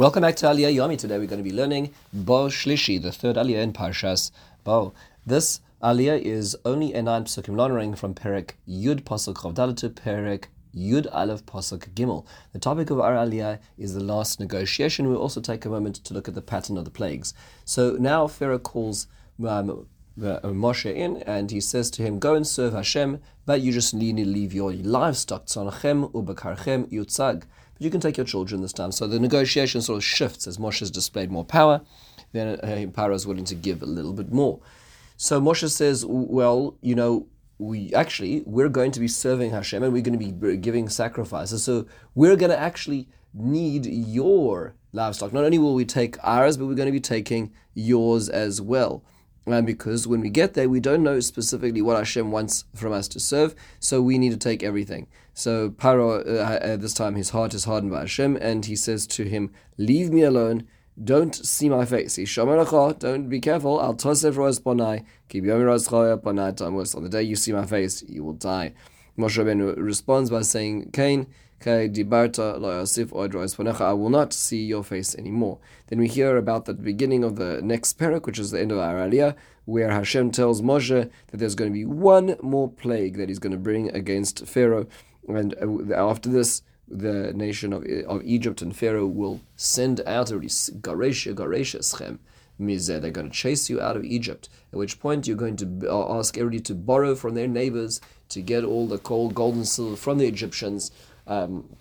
Welcome back to Aliyah Yomi. Today we're going to be learning Bo Shlishi, the third Aliyah in Parshas Bo. This Aliyah is only a nine psukim learning from Perek Yud Pasuk Chaf Daled to Perek Yud Aleph Pasuk Gimel. The topic of our Aliyah is the last negotiation. We'll also take a moment to look at the pattern of the plagues. So now Pharaoh calls um, uh, Moshe in and he says to him, Go and serve Hashem, but you just need to leave your livestock, tzanachem ubekarchem yutzag But you can take your children this time. So the negotiation sort of shifts as Moshe has displayed more power, then uh, Paro is willing to give a little bit more. So Moshe says, well, you know, we actually we're going to be serving Hashem and we're going to be giving sacrifices. So we're going to actually need your livestock. Not only will we take ours, but we're going to be taking yours as well. And because when we get there, we don't know specifically what Hashem wants from us to serve, so we need to take everything. So Paro, uh, at this time, his heart is hardened by Hashem, and he says to him, "Leave me alone. Don't see my face. Don't be careful. Toss roz bonai. On the day you see my face, you will die." Moshe Rabbeinu responds by saying, "Ken." I will not see your face anymore. Then we hear about the beginning of the next perek, which is the end of our aliyah, where Hashem tells Moshe that there's going to be one more plague that he's going to bring against Pharaoh. And uh, after this, the nation of, of Egypt and Pharaoh will send out already Garesha, Garesha, Schem. They're going to chase you out of Egypt. At which point you're going to uh, ask everybody to borrow from their neighbors to get all the gold, gold and silver from the Egyptians um,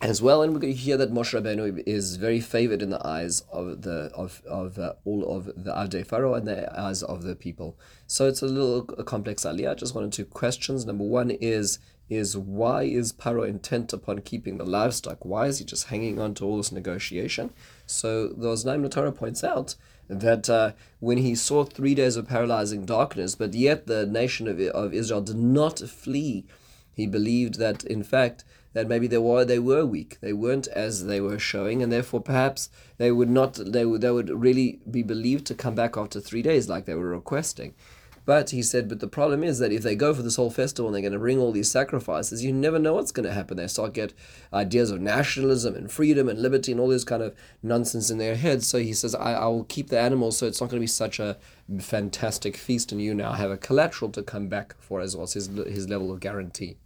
as well. And going to hear that Moshe Rabbeinu is very favored in the eyes of the of of uh, all of the Avdei Pharaoh and the eyes of the people. So it's a little complex aliyah. I just wanted two questions. Number one is is why is Paro intent upon keeping the livestock? Why is he just hanging on to all this negotiation? So the Oznaim Torah points out that uh, when he saw three days of paralyzing darkness, but yet the nation of, of Israel did not flee, he believed that in fact that maybe they were they were weak. They weren't as they were showing, and therefore perhaps they would not they would they would really be believed to come back after three days like they were requesting. But he said, but the problem is that if they go for this whole festival and they're going to bring all these sacrifices, you never know what's going to happen. They start get ideas of nationalism and freedom and liberty and all this kind of nonsense in their heads. So he says, I, I will keep the animals so it's not going to be such a fantastic feast, and you now have a collateral to come back for as well as his, his level of guarantee.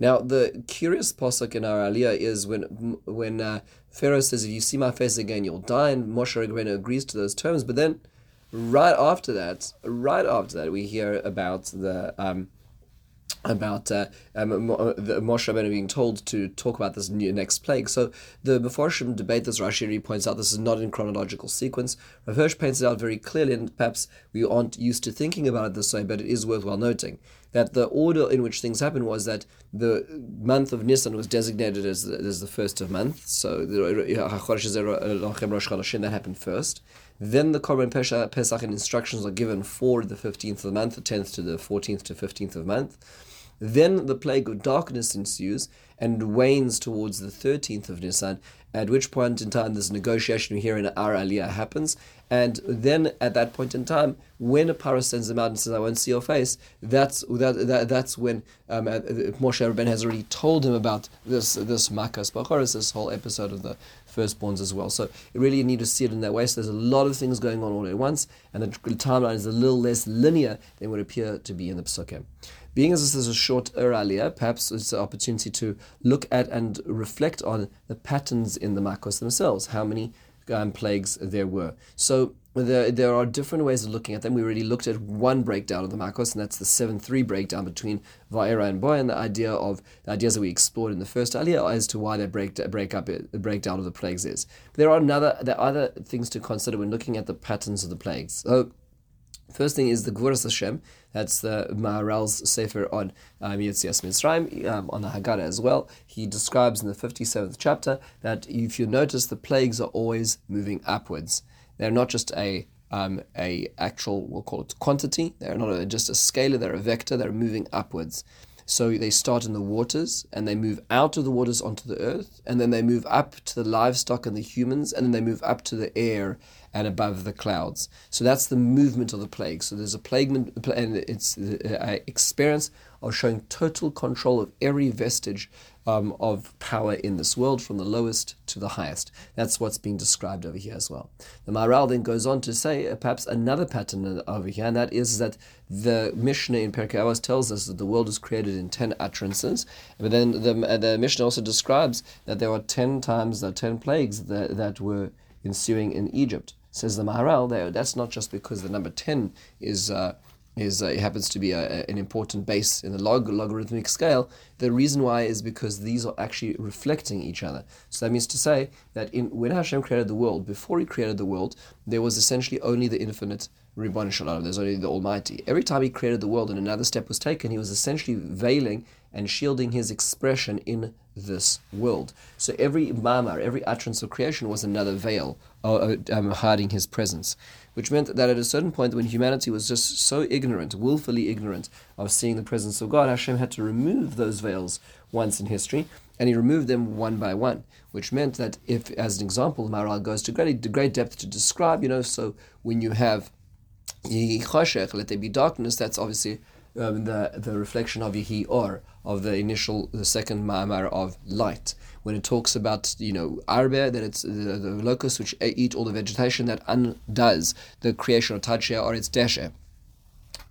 Now, the curious pasuk in our aliyah is when when uh, Pharaoh says, "If you see my face again, you'll die," and Moshe Rabbeinu agrees to those terms. But then, right after that, right after that, we hear about the um, about uh, um, the Moshe Rabbeinu being told to talk about this new, next plague. So the Meforshim debate this. Rashi points out this is not in chronological sequence. Rav Hirsch paints it out very clearly, and perhaps we aren't used to thinking about it this way, but it is worthwhile noting that the order in which things happened was that the month of Nisan was designated as the, as the first of month. So that happened first. Then the Korban Pesach and instructions are given for the 15th of the month, the 10th to the 14th to 15th of month. Then the plague of darkness ensues and wanes towards the 13th of Nisan, at which point in time this negotiation here in Ar Aliyah happens. And then at that point in time, when a Paro sends them out and says, I won't see your face, that's that, that that's when um, uh, Moshe Rabbeinu has already told him about this this Makas Bachoris, this whole episode of the firstborns as well. So really you need to see it in that way. So there's a lot of things going on all at once, and the timeline is a little less linear than would appear to be in the Psukim. Being as this is a short aliyah, perhaps it's an opportunity to look at and reflect on the patterns in the Makos themselves, how many um, plagues there were. So there, there are different ways of looking at them. We already looked at one breakdown of the Makos, and that's the 7 3 breakdown between Va'era and Bo, and the idea of the ideas that we explored in the first Aliyah as to why that break, break up, the breakdown of the plagues is. There are, another, there are other things to consider when looking at the patterns of the plagues. So, First thing is the Gvuras Hashem. That's the Maharal's Sefer on um, Yetzias Mitzrayim, um, on the Haggadah as well. He describes in the 57th chapter that if you notice, the plagues are always moving upwards. They're not just a um, a actual, we'll call it quantity. They're not a, just a scalar, they're a vector, they're moving upwards. So they start in the waters and they move out of the waters onto the earth, and then they move up to the livestock and the humans, and then they move up to the air and above the clouds. So that's the movement of the plague. So there's a plague, and it's an experience of showing total control of every vestige um, of power in this world, from the lowest to the highest. That's what's being described over here as well. The Maharal then goes on to say uh, perhaps another pattern over here, and that is that the Mishnah in Pirkei Avos tells us that the world is created in ten utterances, but then the, uh, the Mishnah also describes that there were ten times, the ten plagues that, that were ensuing in Egypt. Says the Maharal, there, that's not just because the number ten is. Uh, is uh, it happens to be a, an important base in the log logarithmic scale. The reason why is because these are actually reflecting each other. So that means to say that in when Hashem created the world, before He created the world, there was essentially only the infinite Ribbon Shalom. There's only the Almighty. Every time He created the world and another step was taken, He was essentially veiling and shielding His expression in this world. So every mamar, every utterance of creation was another veil uh, um, hiding His presence which meant that at a certain point when humanity was just so ignorant, willfully ignorant of seeing the presence of God, Hashem had to remove those veils once in history, and he removed them one by one, which meant that if, as an example, Maharal goes to great, great depth to describe, you know, so when you have let there be darkness, that's obviously um, the, the reflection of Yehi Or, of the initial, the second Ma'amar of light when it talks about you know arbe that it's the, the locusts which eat all the vegetation that undoes the creation of tachia or its deshe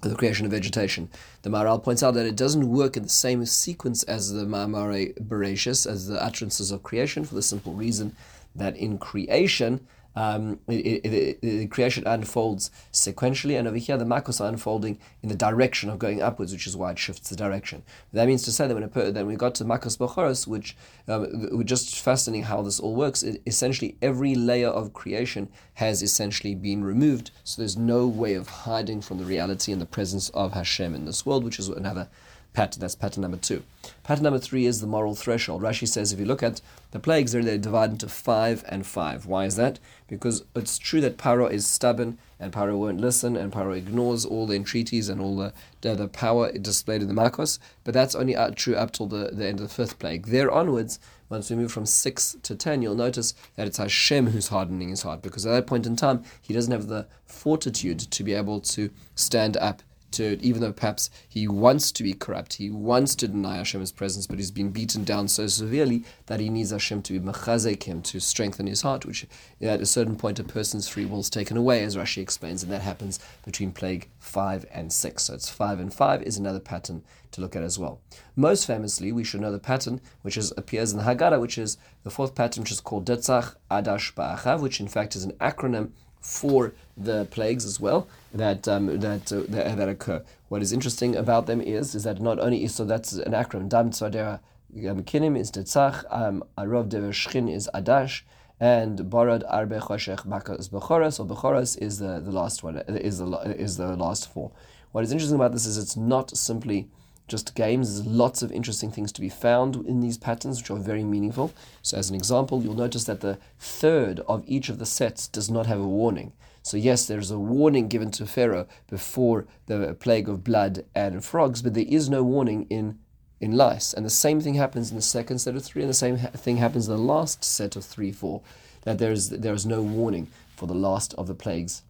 the creation of vegetation. The Maharal points out that it doesn't work in the same sequence as the Ma'amare Bereshis, as the utterances of creation, for the simple reason that in creation, um, it, it, it, creation unfolds sequentially, and over here the makos are unfolding in the direction of going upwards, which is why it shifts the direction. That means to say that when, we got to makos bochoros, which um, just fascinating how this all works. It, essentially, every layer of creation has essentially been removed, so there's no way of hiding from the reality and the presence of Hashem in this world, which is another pattern. That's pattern number two. Pattern number three is the moral threshold. Rashi says if you look at the plagues, they're, they're divided into five and five. Why is that? Because it's true that Paro is stubborn and Paro won't listen and Paro ignores all the entreaties and all the, the, the power displayed in the Makos, but that's only true up till the, the end of the fifth plague. There onwards, once we move from 6 to 10, you'll notice that it's Hashem who's hardening his heart because at that point in time, he doesn't have the fortitude to be able to stand up to, even though perhaps he wants to be corrupt, he wants to deny Hashem's presence, but he's been beaten down so severely that he needs Hashem to be mechazek him, to strengthen his heart, which at a certain point a person's free will is taken away, as Rashi explains, and that happens between plague 5 and 6. So it's 5 and 5 is another pattern to look at as well. Most famously, we should know the pattern which is, appears in the Haggadah, which is the fourth pattern, which is called Detzach Adash Ba'achav, which in fact is an acronym for the plagues as well that um, that, uh, that, that occur. What is interesting about them is is that not only so that's an acronym Dam Tzfardea Kinim is Tetzach, um, Arov Dever Shchin is Adash, and Barad Arbe Choshech Makas Bechoras or Bechoras is the, the last one is the is the last four. What is interesting about this is it's not simply just games. There's lots of interesting things to be found in these patterns, which are very meaningful. So, as an example, you'll notice that the third of each of the sets does not have a warning. So, yes, there's a warning given to Pharaoh before the plague of blood and frogs, but there is no warning in in lice. And the same thing happens in the second set of three, and the same ha- thing happens in the last set of three, four. That there is there is no warning for the last of the plagues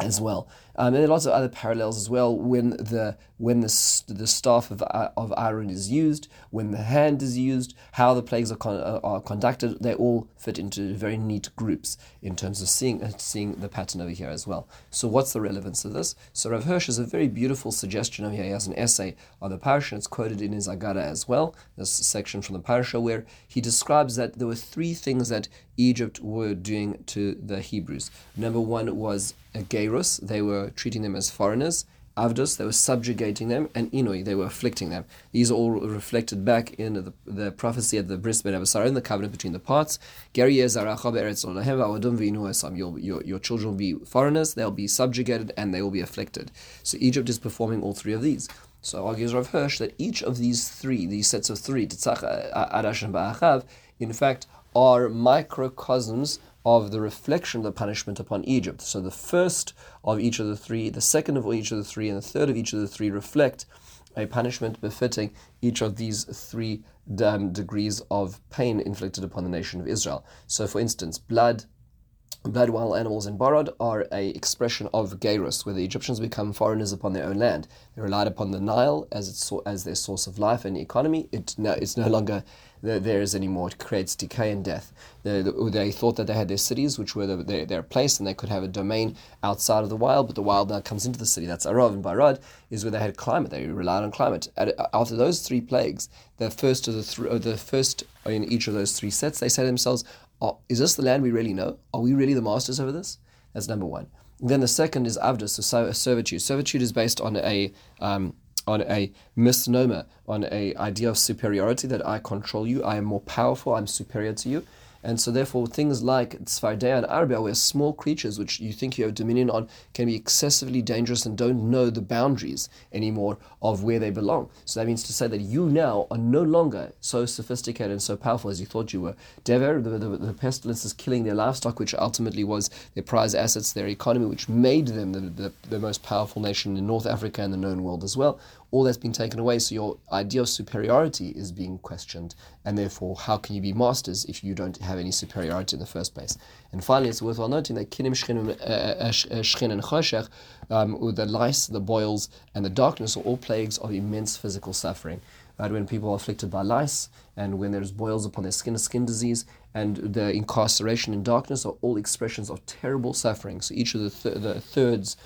as well. Um, and there are lots of other parallels as well when the when the, the staff of, uh, of Aaron is used, when the hand is used, how the plagues are, con- uh, are conducted, they all fit into very neat groups in terms of seeing uh, seeing the pattern over here as well. So what's the relevance of this? So Rav Hirsch has a very beautiful suggestion over here. He has an essay on the parasha. It's quoted in his Haggadah as well. This section from the parasha where he describes that there were three things that Egypt were doing to the Hebrews. Number one was a gerus. They were treating them as foreigners. Avdus, they were subjugating them, and Inui, they were afflicting them. These are all reflected back in the, the prophecy at the Bris Ben in the covenant between the parts. Your, your, your children will be foreigners, they'll be subjugated, and they will be afflicted. So Egypt is performing all three of these. So argues Rav Hirsch that each of these three, these sets of three, Titzach, Adash, and Ba'achav, in fact, are microcosms of the reflection of the punishment upon Egypt. So the first of each of the three, the second of each of the three, and the third of each of the three reflect a punishment befitting each of these three um, degrees of pain inflicted upon the nation of Israel. So, for instance, blood, blood wild animals in Barad are a expression of Gerus, where the Egyptians become foreigners upon their own land. They relied upon the Nile as its, as their source of life and economy. It no, it's no longer theirs anymore. It creates decay and death. They, they thought that they had their cities, which were the, their, their place, and they could have a domain outside of the wild, but the wild now comes into the city. That's Arov and Barad is where they had climate. They relied on climate. After those three plagues, the first of the th- the first in each of those three sets, they say to themselves, are, is this the land we really know? Are we really the masters over this? That's number one. then the second is avdus, so servitude. Servitude is based on a um, on a misnomer, on a idea of superiority that I control you, I am more powerful, I'm superior to you. And so, therefore, things like Tzfardea and Arbe, where small creatures which you think you have dominion on can be excessively dangerous and don't know the boundaries anymore of where they belong. So, that means to say that you now are no longer so sophisticated and so powerful as you thought you were. Dever, the, the, the pestilence is killing their livestock, which ultimately was their prize assets, their economy, which made them the, the, the most powerful nation in North Africa and the known world as well all that's been taken away. So your idea of superiority is being questioned, and therefore, how can you be masters if you don't have any superiority in the first place? And finally, it's worthwhile noting that kinim, shchen, uh, uh, uh, and choshech, um, the lice, the boils, and the darkness are all plagues of immense physical suffering. Right, when people are afflicted by lice, and when there's boils upon their skin, a skin disease, and the incarceration in darkness are all expressions of terrible suffering. So each of the, th- the thirds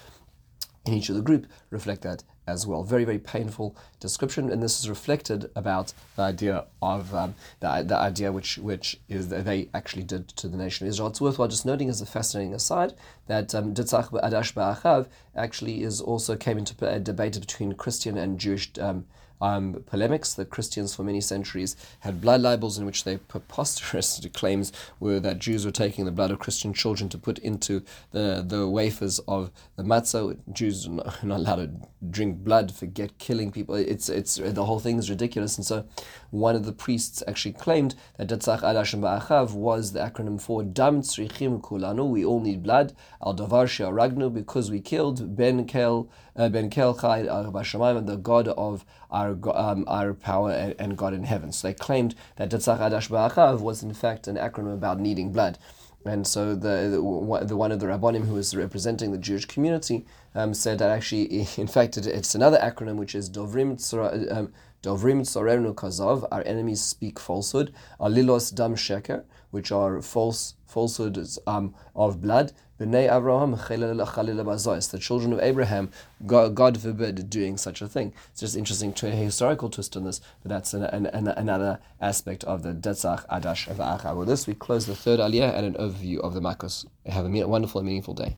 in each of the group reflect that as well. Very, very painful description, and this is reflected about the idea of um, the, the idea which which is they actually did to the nation of Israel. It's worthwhile just noting as a fascinating aside that um, Ditzach Adash Ba'achav actually is also came into a debate between Christian and Jewish um, um, polemics that Christians for many centuries had blood libels in which their preposterous claims were that Jews were taking the blood of Christian children to put into the, the wafers of the matzah. Jews are not, allowed to drink blood, forget killing people. It's, it's, the whole thing is ridiculous. And so one of the priests actually claimed that Datzach Adash Ba'achav was the acronym for Dam Tzrichim Kulanu, we all need blood, Al Davar Ragnu, because we killed Ben Kel, uh, Ben Kel Chai the God of our, um, our power and, and, God in heaven. So they claimed that Datzach Adash Ba'achav was in fact an acronym about needing blood. And so the, the, the, one of the rabbanim who was representing the Jewish community um, said that actually, in fact, it, it's another acronym which is Dovrim Tzora, um, Dovrim Tzorenu Kazov, our enemies speak falsehood, Alilos Dam Sheker, which are false falsehoods um, of blood. B'nei Avraham the children of Abraham, God, God, forbid doing such a thing. It's just interesting to a historical twist on this, but that's an, an, an, another aspect of the Detzach Adash of With this, we close the third aliyah and an overview of the Makos. Have a wonderful and meaningful day.